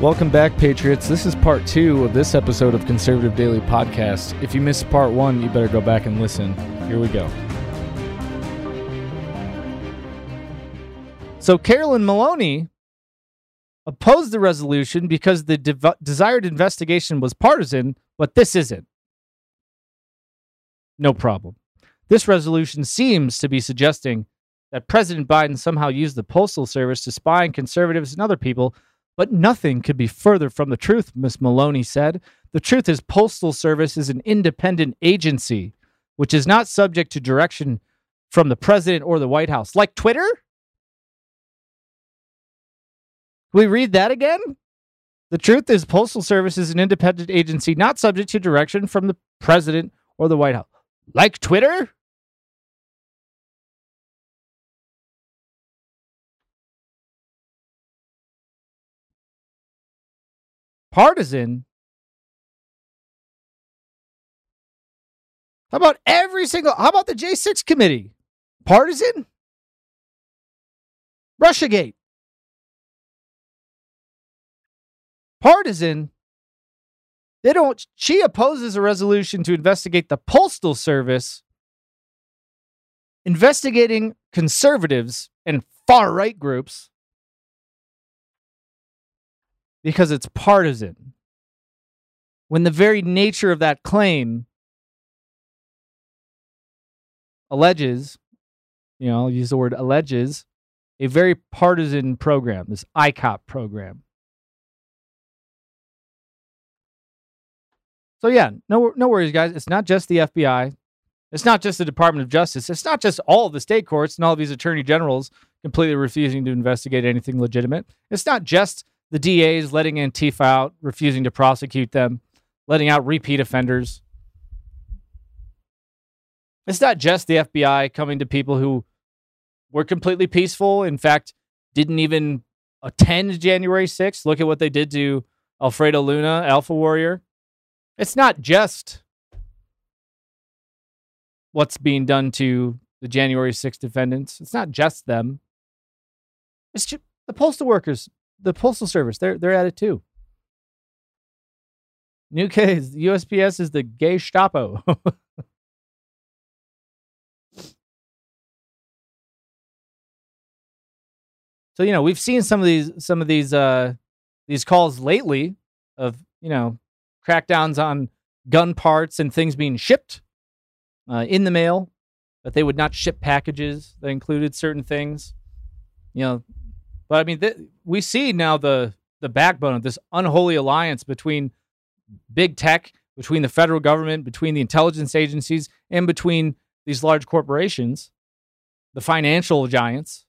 Welcome back, Patriots. This is part two of this episode of Conservative Daily Podcast. If you missed part one, you better go back and listen. Here we go. So, Carolyn Maloney opposed the resolution because the desired investigation was partisan, but this isn't. No problem. This resolution seems to be suggesting that President Biden somehow used the Postal Service to spy on conservatives and other people but nothing could be further from the truth, Miss Maloney said. The truth is, Postal Service is an independent agency which is not subject to direction from the president or the White House, like Twitter. We read that again? The truth is, Postal Service is an independent agency not subject to direction from the president or the White House, like Twitter. Partisan. How about every single, how about the J6 committee? Partisan? Russiagate. Partisan. They don't, she opposes a resolution to investigate the Postal Service investigating conservatives and far right groups because it's partisan. When the very nature of that claim alleges, you know, I'll use the word alleges, a very partisan program, this ICOP program. So yeah, no no worries, guys. It's not just the FBI. It's not just the Department of Justice. It's not just all the state courts and all these attorney generals completely refusing to investigate anything legitimate. It's not just the DAs letting Antifa out, refusing to prosecute them, letting out repeat offenders. It's not just the FBI coming to people who were completely peaceful. In fact, didn't even attend January 6th. Look at what they did to Alfredo Luna, Alpha Warrior. It's not just what's being done to the January 6th defendants. It's not just them. It's just the postal workers the postal service. They're they're at it too. New case, USPS is the gay Gestapo. so you know we've seen some of these some of these uh these calls lately of you know crackdowns on gun parts and things being shipped uh, in the mail that they would not ship packages that included certain things you know but I mean, th- we see now the the backbone of this unholy alliance between big tech, between the federal government, between the intelligence agencies, and between these large corporations, the financial giants.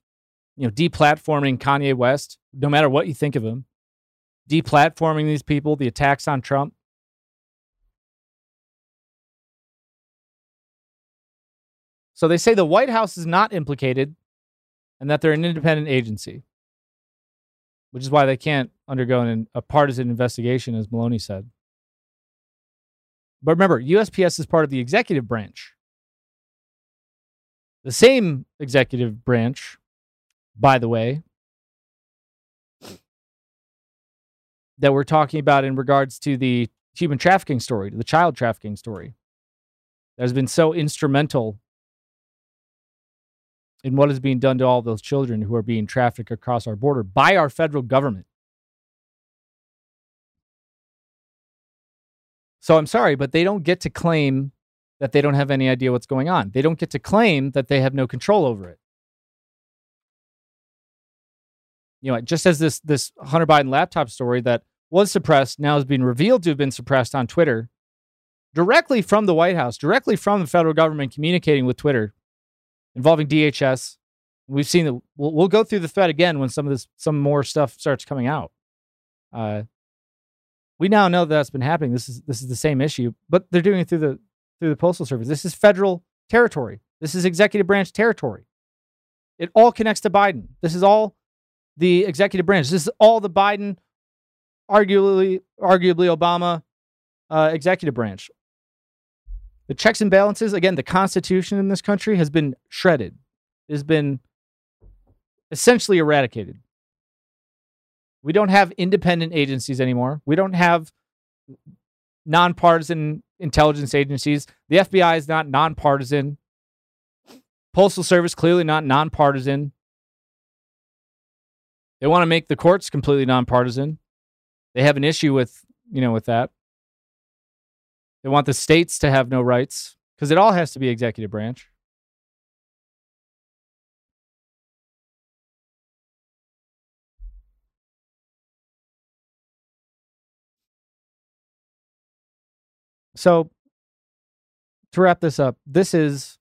You know, deplatforming Kanye West, no matter what you think of him, deplatforming these people, the attacks on Trump. So they say the White House is not implicated and that they're an independent agency which is why they can't undergo an, a partisan investigation, as Maloney said. But remember, USPS is part of the executive branch. The same executive branch, by the way, that we're talking about in regards to the human trafficking story, the child trafficking story, that has been so instrumental in what is being done to all those children who are being trafficked across our border by our federal government. So I'm sorry, but they don't get to claim that they don't have any idea what's going on. They don't get to claim that they have no control over it. You know, just as this this Hunter Biden laptop story that was suppressed now has been revealed to have been suppressed on Twitter directly from the White House, directly from the federal government communicating with Twitter involving DHS. We've seen that we'll, we'll, go through the thread again when some of this, some more stuff starts coming out. Uh, we now know that that's been happening. This is this is the same issue, but they're doing it through the through the postal service. This is federal territory. This is executive branch territory. It all connects to Biden. This is all the executive branch. This is all the Biden, arguably arguably Obama uh, executive branch. The checks and balances, again, the Constitution in this country has been shredded, has been essentially eradicated We don't have independent agencies anymore. We don't have nonpartisan intelligence agencies. The FBI is not nonpartisan. Postal Service clearly not nonpartisan. They want to make the courts completely nonpartisan. They have an issue with, you know, with that. They want the states to have no rights because it all has to be executive branch. So to wrap this up, this is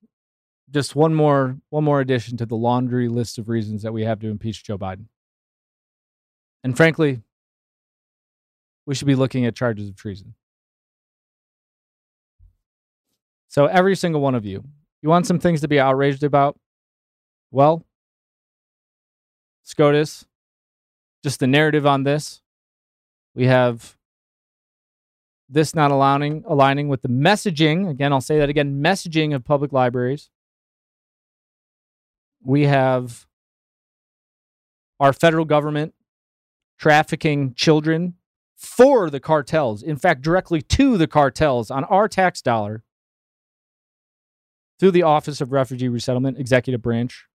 just one more one more addition to the laundry list of reasons that we have to impeach Joe Biden. And frankly, we should be looking at charges of treason. So every single one of you, you want some things to be outraged about? Well, SCOTUS, just the narrative on this. We have this not allowing aligning with the messaging again i'll say that again messaging of public libraries we have our federal government trafficking children for the cartels in fact directly to the cartels on our tax dollar through the office of refugee resettlement executive branch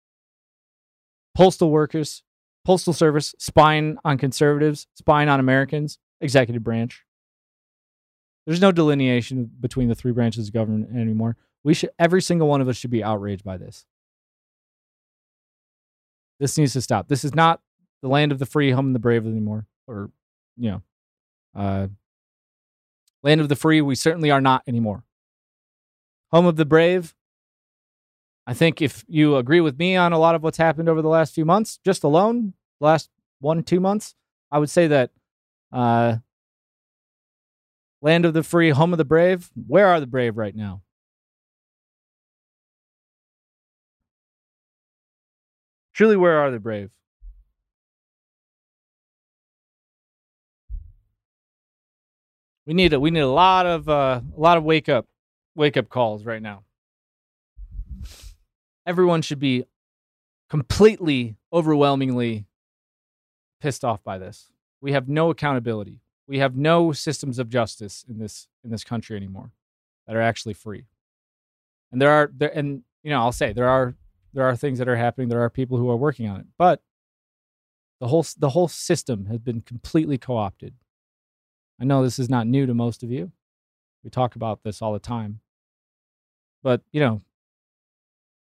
postal workers postal service spying on conservatives spying on americans executive branch there's no delineation between the three branches of government anymore. We should every single one of us should be outraged by this. This needs to stop. This is not the land of the free, home of the brave anymore. Or, you know, uh, land of the free, we certainly are not anymore. Home of the brave. I think if you agree with me on a lot of what's happened over the last few months, just alone, last one, two months, I would say that uh, Land of the free, home of the brave. Where are the brave right now? Truly, where are the brave? We need a we need a lot of uh, a lot of wake up wake up calls right now. Everyone should be completely overwhelmingly pissed off by this. We have no accountability. We have no systems of justice in this in this country anymore that are actually free. And there are there and you know, I'll say there are there are things that are happening. There are people who are working on it, but the whole the whole system has been completely co-opted. I know this is not new to most of you. We talk about this all the time. But, you know,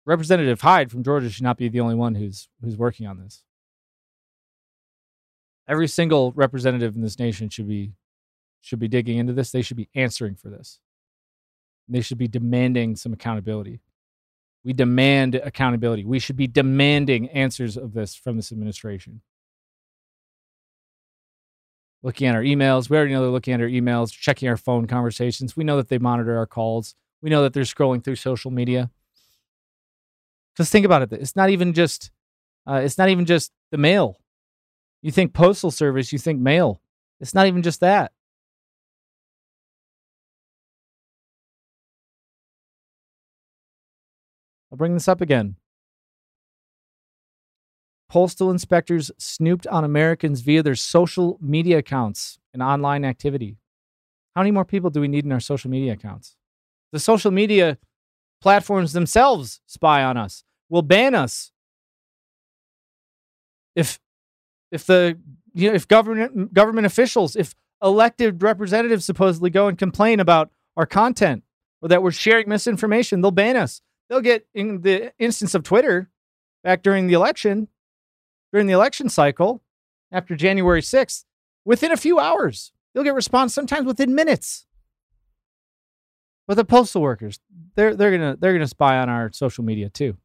Representative Hice from Georgia should not be the only one who's who's working on this. Every single representative in this nation should be should be digging into this. They should be answering for this. They should be demanding some accountability. We demand accountability. We should be demanding answers of this from this administration. Looking at our emails, we already know they're looking at our emails, checking our phone conversations. We know that they monitor our calls. We know that they're scrolling through social media. Just think about it. It's not even just, uh, it's not even just the mail. You think postal service, you think mail. It's not even just that. I'll bring this up again. Postal inspectors snooped on Americans via their social media accounts and online activity. How many more people do we need in our social media accounts? The social media platforms themselves spy on us, will ban us. If if the you know if government government officials, if elected representatives supposedly go and complain about our content or that we're sharing misinformation, they'll ban us. They'll get in the instance of Twitter back during the election, during the election cycle after January 6th, within a few hours. You'll get response sometimes within minutes. But the postal workers, they're they're gonna they're gonna spy on our social media too.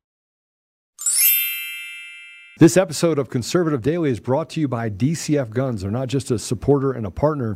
This episode of Conservative Daily is brought to you by DCF Guns. They're not just a supporter and a partner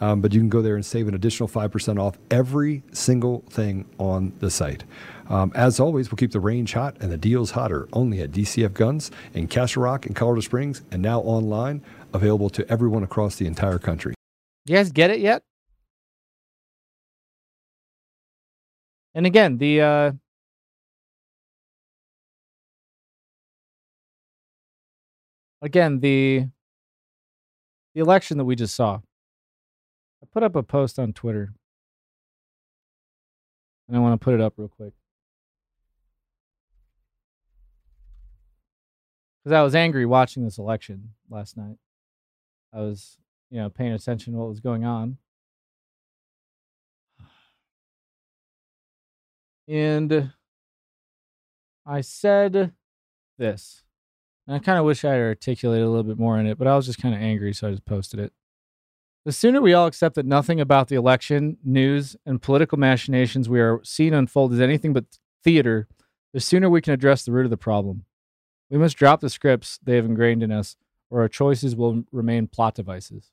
Um, but you can go there and save an additional 5% off every single thing on the site. Um, as always, we'll keep the range hot and the deals hotter only at DCF Guns in Castle Rock and Colorado Springs and now online, available to everyone across the entire country. You guys get it yet? And again, the uh, again the the election that we just saw. Put up a post on Twitter, and I want to put it up real quick because I was angry watching this election last night. I was, you know, paying attention to what was going on. And I said this. And I kind of wish I had articulated a little bit more in it, but I was just kind of angry, so I just posted it. The sooner we all accept that nothing about the election, news, and political machinations we are seeing unfold is anything but theater, the sooner we can address the root of the problem. We must drop the scripts they have ingrained in us, or our choices will remain plot devices.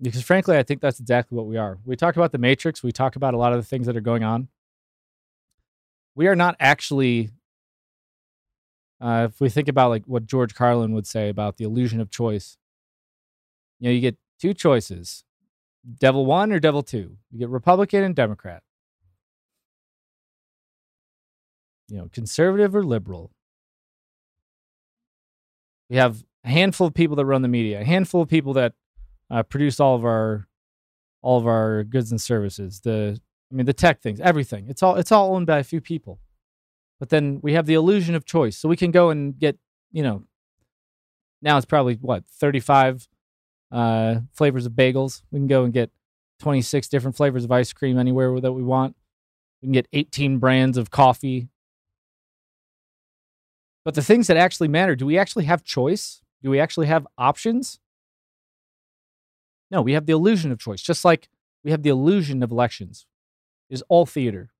Because frankly, I think that's exactly what we are. We talk about the Matrix, we talk about a lot of the things that are going on. We are not actually, uh, if we think about like what George Carlin would say about the illusion of choice, you know, you get two choices devil one or devil two. You get Republican and Democrat. You know, conservative or liberal. We have a handful of people that run the media, a handful of people that uh, produce all of our all of our goods and services. The I mean the tech things, everything. It's all it's all owned by a few people. But then we have the illusion of choice. So we can go and get, you know, now it's probably what, 35 uh, flavors of bagels. We can go and get 26 different flavors of ice cream anywhere that we want. We can get 18 brands of coffee. But the things that actually matter, do we actually have choice? Do we actually have options? No, we have the illusion of choice, just like we have the illusion of elections. It is all theater.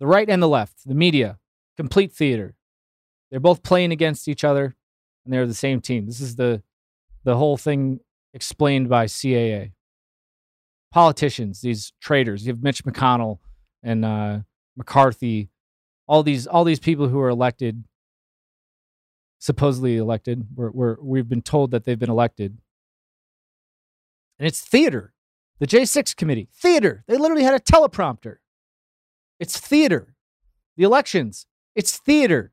The right and the left, the media, complete theater. They're both playing against each other, and they're the same team. This is the the whole thing explained by CAA. Politicians, these traitors. You have Mitch McConnell and uh, McCarthy, all these all these people who are elected, supposedly elected. We're, we're, we've been told that they've been elected and it's theater. The J6 committee, theater. They literally had a teleprompter. It's theater. The elections, it's theater.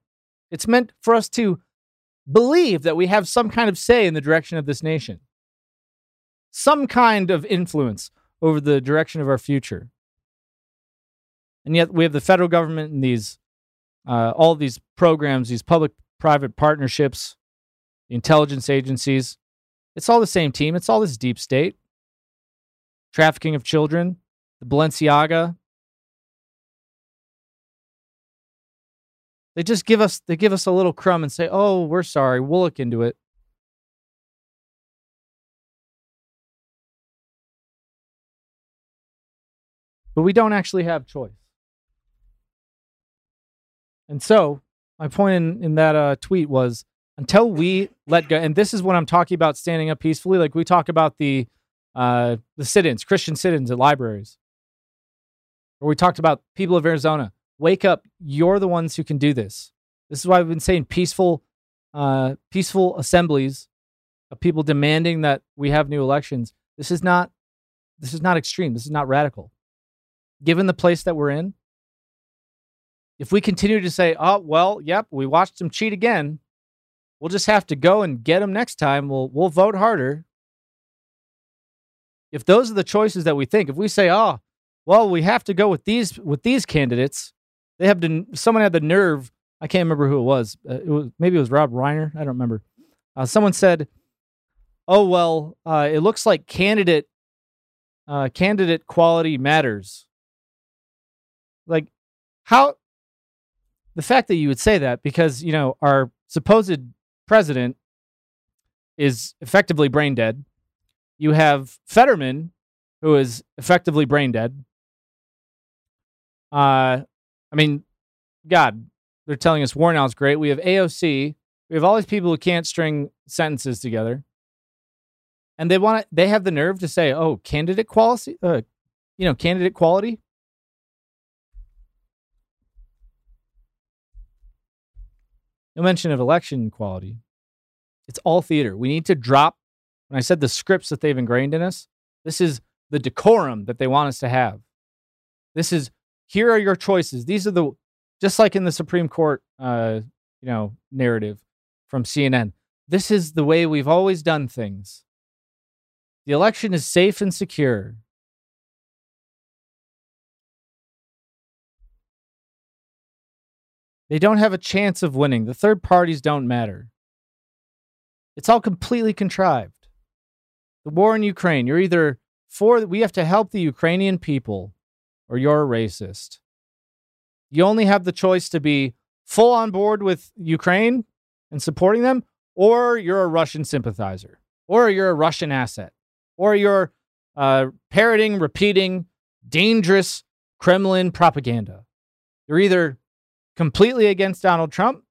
It's meant for us to believe that we have some kind of say in the direction of this nation, some kind of influence over the direction of our future. And yet we have the federal government and these, uh, all these programs, these public private partnerships, the intelligence agencies. It's all the same team. It's all this deep state trafficking of children, the Balenciaga. They just give us they give us a little crumb and say, "Oh, we're sorry. We'll look into it." But we don't actually have choice. And so, my point in, in that uh, tweet was until we let go, and this is what I'm talking about standing up peacefully. Like we talk about the uh, the sit-ins, Christian sit-ins at libraries. Or we talked about people of Arizona. Wake up! You're the ones who can do this. This is why I've been saying peaceful, uh, peaceful assemblies of people demanding that we have new elections. This is not, this is not extreme. This is not radical. Given the place that we're in, if we continue to say, "Oh well, yep, we watched them cheat again," We'll just have to go and get them next time. We'll we'll vote harder. If those are the choices that we think, if we say, "Oh, well, we have to go with these with these candidates," they have to. Someone had the nerve. I can't remember who it was. Uh, it was maybe it was Rob Reiner. I don't remember. Uh, someone said, "Oh well, uh, it looks like candidate uh, candidate quality matters." Like how the fact that you would say that because you know our supposed president is effectively brain dead. You have Fetterman, who is effectively brain dead. Uh, I mean, God, they're telling us Warnock's great. We have AOC. We have all these people who can't string sentences together, and they want to. They have the nerve to say, "Oh, candidate quality, uh, you know, candidate quality." No mention of election quality. It's all theater. We need to drop, when I said the scripts that they've ingrained in us, this is the decorum that they want us to have. This is, here are your choices. These are the, just like in the Supreme Court, uh, you know, narrative from CNN. This is the way we've always done things. The election is safe and secure. They don't have a chance of winning. The third parties don't matter. It's all completely contrived. The war in Ukraine, you're either for, we have to help the Ukrainian people, or you're a racist. You only have the choice to be full on board with Ukraine and supporting them, or you're a Russian sympathizer, or you're a Russian asset, or you're uh, parroting, repeating dangerous Kremlin propaganda. You're either completely against Donald Trump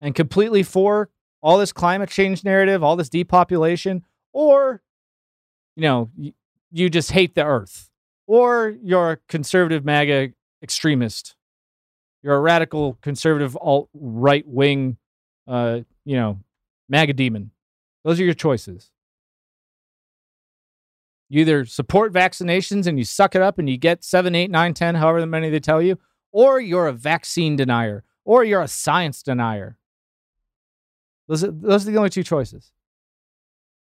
and completely for all this climate change narrative, all this depopulation, or, you know, you just hate the earth, or you're a conservative MAGA extremist. You're a radical conservative alt right wing, uh, you know, MAGA demon. Those are your choices. You either support vaccinations and you suck it up and you get seven, eight, nine, ten, however many they tell you, or you're a vaccine denier, or you're a science denier. Those are, those are the only two choices.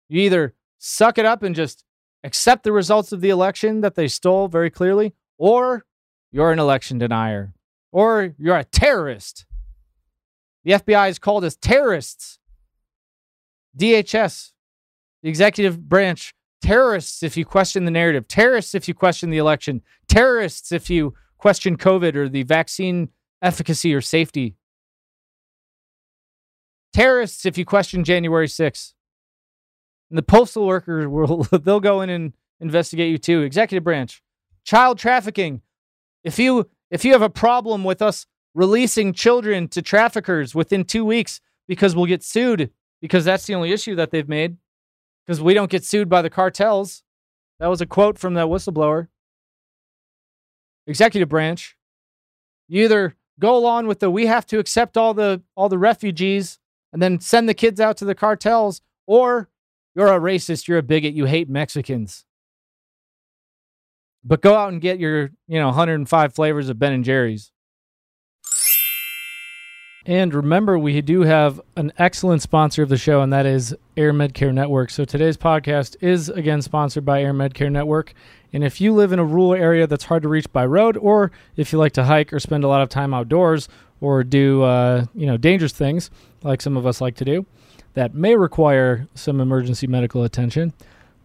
You either suck it up and just accept the results of the election that they stole very clearly, or you're an election denier, or you're a terrorist. The FBI is called as terrorists. DHS, the executive branch, terrorists if you question the narrative, terrorists if you question the election, terrorists if you question COVID or the vaccine efficacy or safety. Terrorists, if you question January 6th. And the postal workers will they'll go in and investigate you too. Executive branch. Child trafficking. If you if you have a problem with us releasing children to traffickers within two weeks because we'll get sued because that's the only issue that they've made because we don't get sued by the cartels. That was a quote from that whistleblower executive branch. You either go along with the we have to accept all the all the refugees and then send the kids out to the cartels, or you're a racist, you're a bigot, you hate Mexicans. But go out and get your, you know, 105 flavors of Ben and Jerry's. And remember, we do have an excellent sponsor of the show, and that is Air Medcare Network. So today's podcast is again sponsored by Air Medcare Network. And if you live in a rural area that's hard to reach by road, or if you like to hike or spend a lot of time outdoors, or do uh, you know dangerous things like some of us like to do, that may require some emergency medical attention,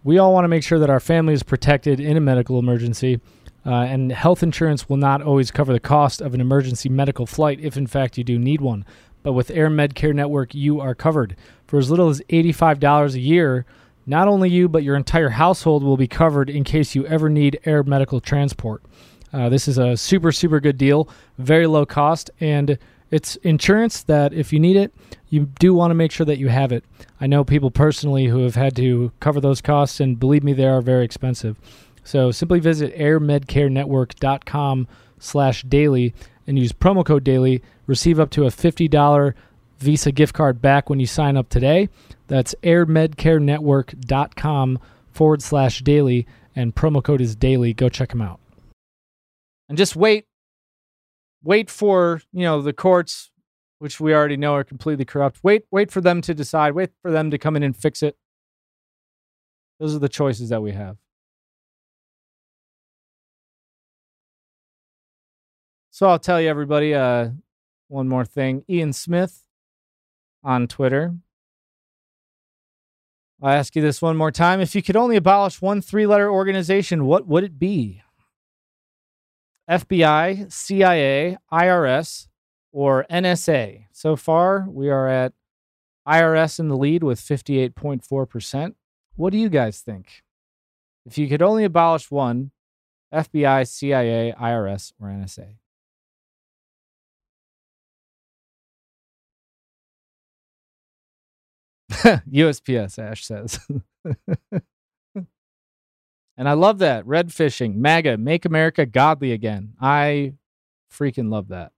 we all want to make sure that our family is protected in a medical emergency. Uh, and health insurance will not always cover the cost of an emergency medical flight if, in fact, you do need one. But with Air Medcare Network, you are covered. For as little as $85 a year, not only you, but your entire household will be covered in case you ever need air medical transport. Uh, this is a super, super good deal, very low cost, and it's insurance that if you need it, you do want to make sure that you have it. I know people personally who have had to cover those costs, and believe me, they are very expensive. So simply visit airmedcarenetwork.com slash daily and use promo code daily. Receive up to a $50 Visa gift card back when you sign up today. That's airmedcarenetwork.com forward slash daily and promo code is daily. Go check them out. And just wait, wait for, you know, the courts which we already know are completely corrupt. Wait, wait for them to decide. Wait for them to come in and fix it. Those are the choices that we have. So I'll tell you, everybody, uh, one more thing. Ian Smith on Twitter. I'll ask you this one more time. If you could only abolish one three letter organization, what would it be? FBI, CIA, IRS, or NSA? So far, we are at IRS in the lead with 58.4%. What do you guys think? If you could only abolish one, FBI, CIA, IRS, or NSA? USPS, Ash says. and I love that. Red fishing, MAGA, make America godly again. I freaking love that.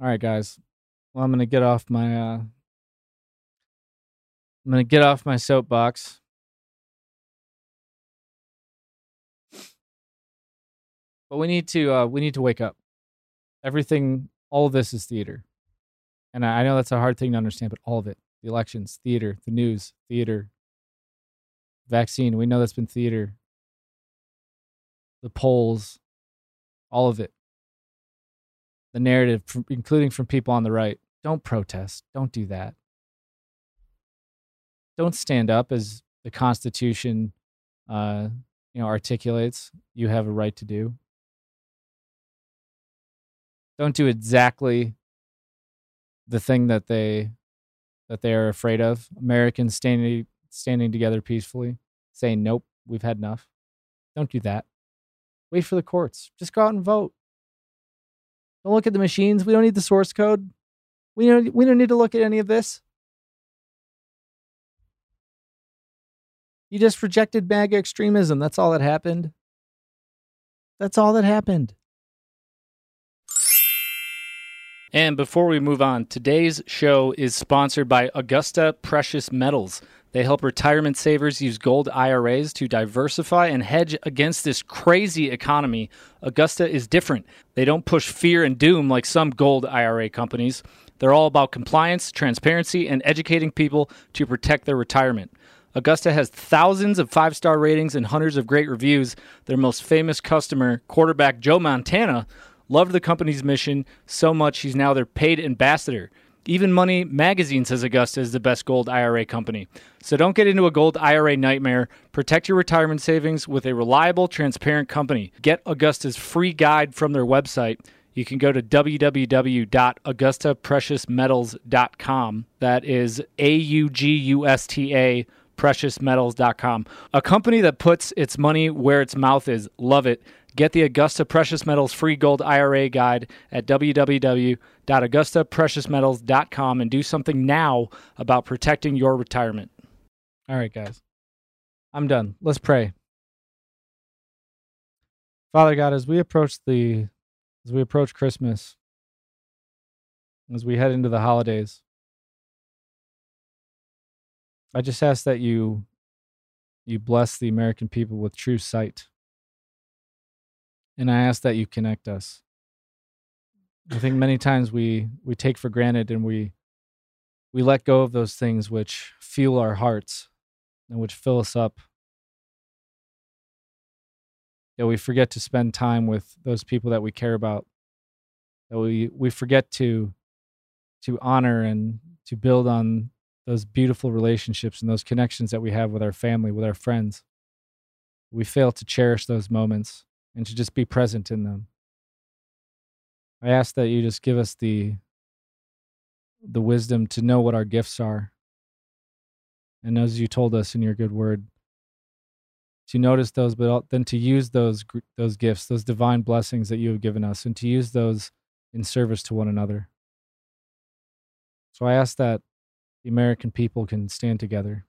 All right, guys. Well, I'm gonna get off my uh I'm gonna get off my soapbox. But we need to uh we need to wake up. Everything all of this is theater. And I know that's a hard thing to understand, but all of it. The elections, theater, the news, theater. Vaccine, we know that's been theater. The polls, all of it the narrative, from, including from people on the right. Don't protest. Don't do that. Don't stand up as the Constitution, uh, you know, articulates. You have a right to do. Don't do exactly the thing that they that they are afraid of. Americans standing standing together peacefully, saying nope, we've had enough. Don't do that. Wait for the courts. Just go out and vote. Don't look at the machines. We don't need the source code. We don't, we don't need to look at any of this. You just rejected MAGA extremism. That's all that happened. That's all that happened. And before we move on, today's show is sponsored by Augusta Precious Metals. They help retirement savers use gold IRAs to diversify and hedge against this crazy economy. Augusta is different. They don't push fear and doom like some gold IRA companies. They're all about compliance, transparency, and educating people to protect their retirement. Augusta has thousands of five star ratings and hundreds of great reviews. Their most famous customer, quarterback Joe Montana, loved the company's mission so much he's now their paid ambassador. Even Money Magazine says Augusta is the best gold IRA company. So don't get into a gold IRA nightmare. Protect your retirement savings with a reliable, transparent company. Get Augusta's free guide from their website. You can go to www.augustapreciousmetals.com. That is A U G U S T A preciousmetals.com. A company that puts its money where its mouth is. Love it. Get the Augusta Precious Metals free gold IRA guide at www.augustapreciousmetals.com and do something now about protecting your retirement. All right, guys. I'm done. Let's pray. Father God, as we approach the as we approach Christmas, as we head into the holidays, I just ask that you you bless the American people with true sight and I ask that you connect us. I think many times we we take for granted and we we let go of those things which fuel our hearts and which fill us up. That we forget to spend time with those people that we care about. That we we forget to to honor and to build on those beautiful relationships and those connections that we have with our family, with our friends. We fail to cherish those moments and to just be present in them. I ask that you just give us the the wisdom to know what our gifts are. And as you told us in your good word, to notice those, but then to use those those gifts, those divine blessings that you have given us, and to use those in service to one another. So I ask that the American people can stand together.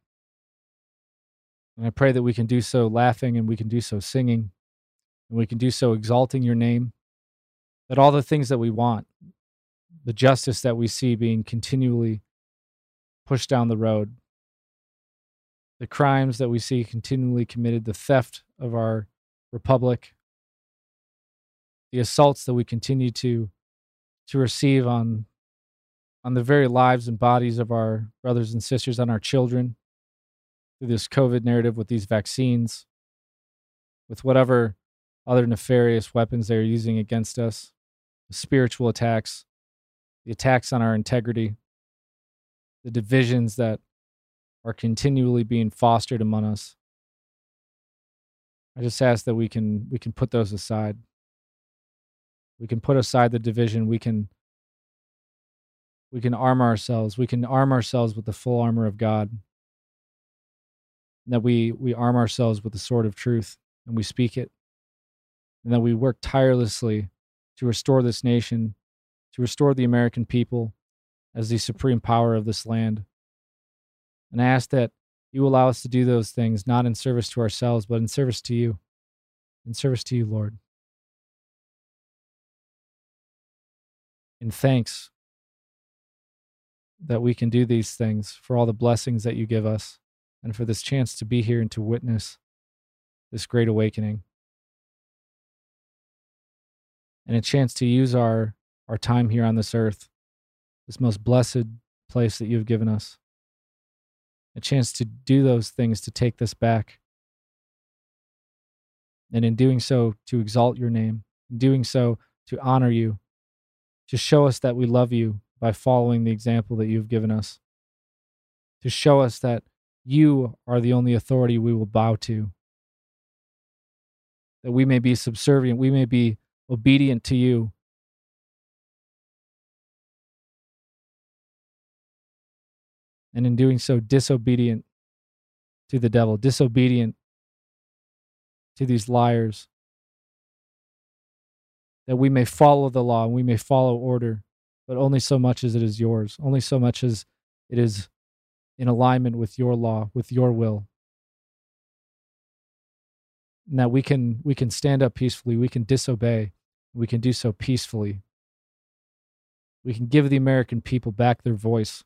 And I pray that we can do so laughing and we can do so singing and we can do so exalting your name, that all the things that we want, the justice that we see being continually pushed down the road, the crimes that we see continually committed, the theft of our republic, the assaults that we continue to to receive on on the very lives and bodies of our brothers and sisters, on our children, through this COVID narrative with these vaccines, with whatever other nefarious weapons they're using against us, spiritual attacks, the attacks on our integrity, the divisions that are continually being fostered among us. I just ask that we can we can put those aside. We can put aside the division. We can we can arm ourselves. We can arm ourselves with the full armor of God. And that we we arm ourselves with the sword of truth and we speak it. And that we work tirelessly to restore this nation, to restore the American people as the supreme power of this land. And I ask that you allow us to do those things, not in service to ourselves, but in service to you. In service to you, Lord. In thanks that we can do these things for all the blessings that you give us and for this chance to be here and to witness this great awakening and a chance to use our our time here on this earth this most blessed place that you've given us. A chance to do those things to take this back. And in doing so to exalt your name. In doing so to honor you. To show us that we love you by following the example that you've given us, to show us that you are the only authority we will bow to, that we may be subservient, we may be obedient to you. And in doing so, disobedient to the devil, disobedient to these liars, that we may follow the law and we may follow order but only so much as it is yours, only so much as it is in alignment with your law, with your will. And that we can we can stand up peacefully, we can disobey, we can do so peacefully. We can give the American people back their voice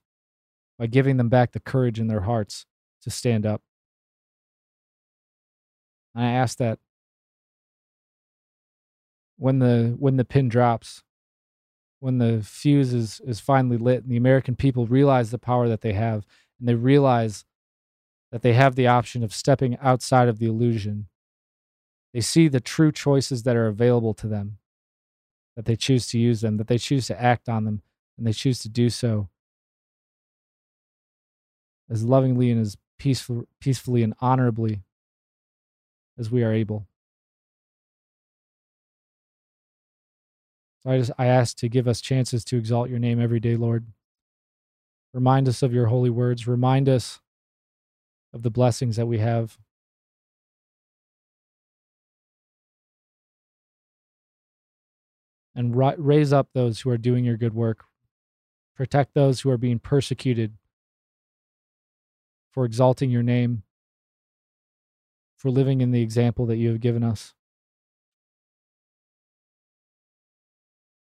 by giving them back the courage in their hearts to stand up. And I ask that when the when the pin drops, when the fuse is, is finally lit and the American people realize the power that they have and they realize that they have the option of stepping outside of the illusion. They see the true choices that are available to them, that they choose to use them, that they choose to act on them, and they choose to do so as lovingly and as peaceful, peacefully and honorably as we are able. So I just I ask to give us chances to exalt your name every day, Lord. Remind us of your holy words. Remind us of the blessings that we have. And raise up those who are doing your good work. Protect those who are being persecuted for exalting your name, for living in the example that you have given us.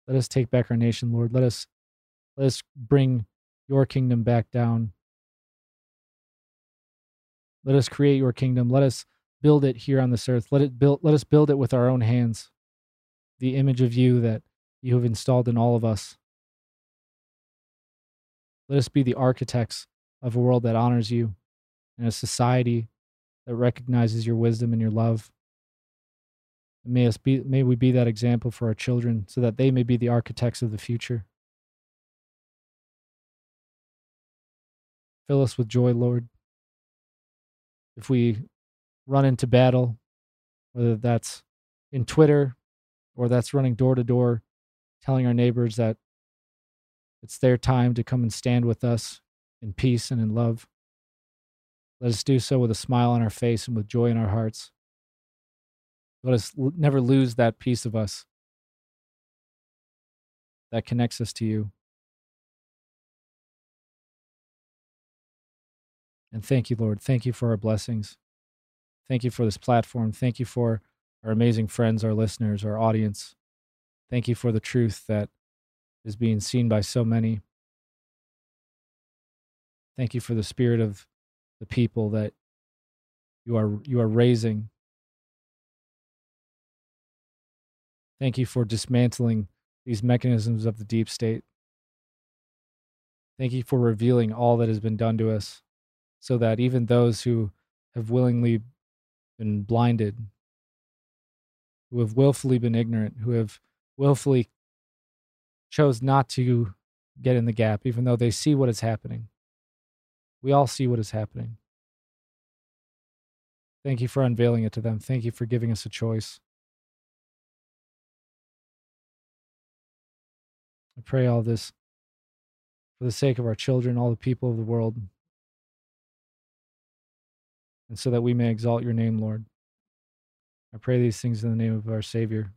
Let us take back our nation, Lord. Let us let us bring your kingdom back down. Let us create your kingdom. Let us build it here on this earth. Let it build let us build it with our own hands. The image of you that you have installed in all of us. Let us be the architects of a world that honors you and a society that recognizes your wisdom and your love. May us be may we be that example for our children so that they may be the architects of the future. Fill us with joy, Lord. If we run into battle, whether that's in Twitter or that's running door to door, telling our neighbors that it's their time to come and stand with us in peace and in love. Let us do so with a smile on our face and with joy in our hearts. Let us never lose that piece of us that connects us to you. And thank you, Lord. Thank you for our blessings. Thank you for this platform. Thank you for our amazing friends, our listeners, our audience. Thank you for the truth that is being seen by so many. Thank you for the spirit of the people that you are you are raising. Thank you for dismantling these mechanisms of the deep state. Thank you for revealing all that has been done to us so that even those who have willingly been blinded, who have willfully been ignorant, who have willfully chose not to get in the gap, even though they see what is happening. We all see what is happening. Thank you for unveiling it to them. Thank you for giving us a choice. I pray all this for the sake of our children, all the people of the world, and so that we may exalt your name, Lord. I pray these things in the name of our Savior,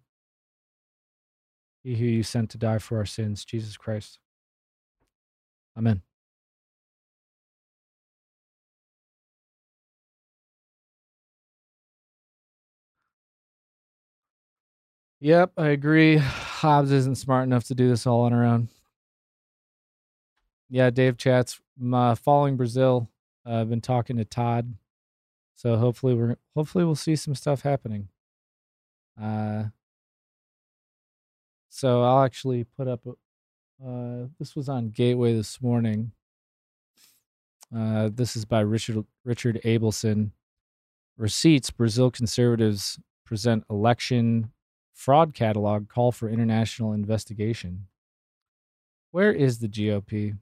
He who you sent to die for our sins, Jesus Christ. Amen. Yep, I agree. Hobbs isn't smart enough to do this all on her own. Yeah, Dave chats. Uh, following Brazil, uh, I've been talking to Todd, so hopefully we're hopefully we'll see some stuff happening. Uh, so I'll actually put up. Uh, this was on Gateway this morning. Uh, this is by Richard Richard Abelson. Receipts: Brazil conservatives present election fraud catalog call for international investigation. Where is the GOP?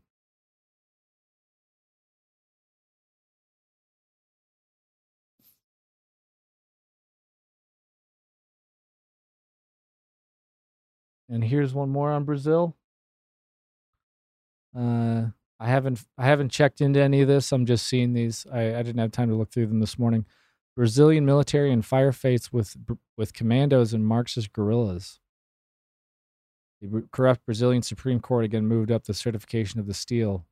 And here's one more on Brazil. Uh, I haven't I haven't checked into any of this. I'm just seeing these. I, I didn't have time to look through them this morning. Brazilian military and firefights with with commandos and Marxist guerrillas. The corrupt Brazilian Supreme Court again moved up the certification of the steal,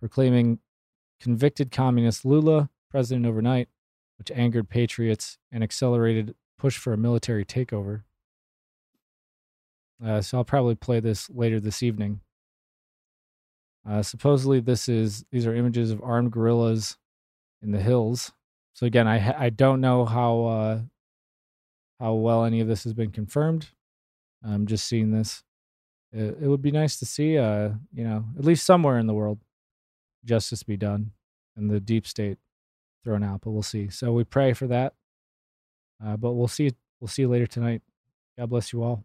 proclaiming convicted communist Lula president overnight, which angered patriots and accelerated push for a military takeover. Uh, so I'll probably play this later this evening. Uh, supposedly, this is these are images of armed guerrillas in the hills. So again, I I don't know how uh, how well any of this has been confirmed. I'm just seeing this. It, it would be nice to see, uh, you know, at least somewhere in the world, justice be done and the deep state thrown out. But we'll see. So we pray for that. Uh, but we'll see. We'll see you later tonight. God bless you all.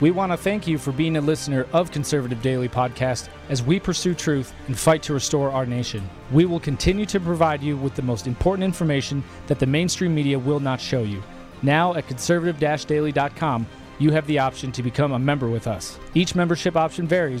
We want to thank you for being a listener of Conservative Daily Podcast as we pursue truth and fight to restore our nation. We will continue to provide you with the most important information that the mainstream media will not show you. Now at conservative daily.com, you have the option to become a member with us. Each membership option varies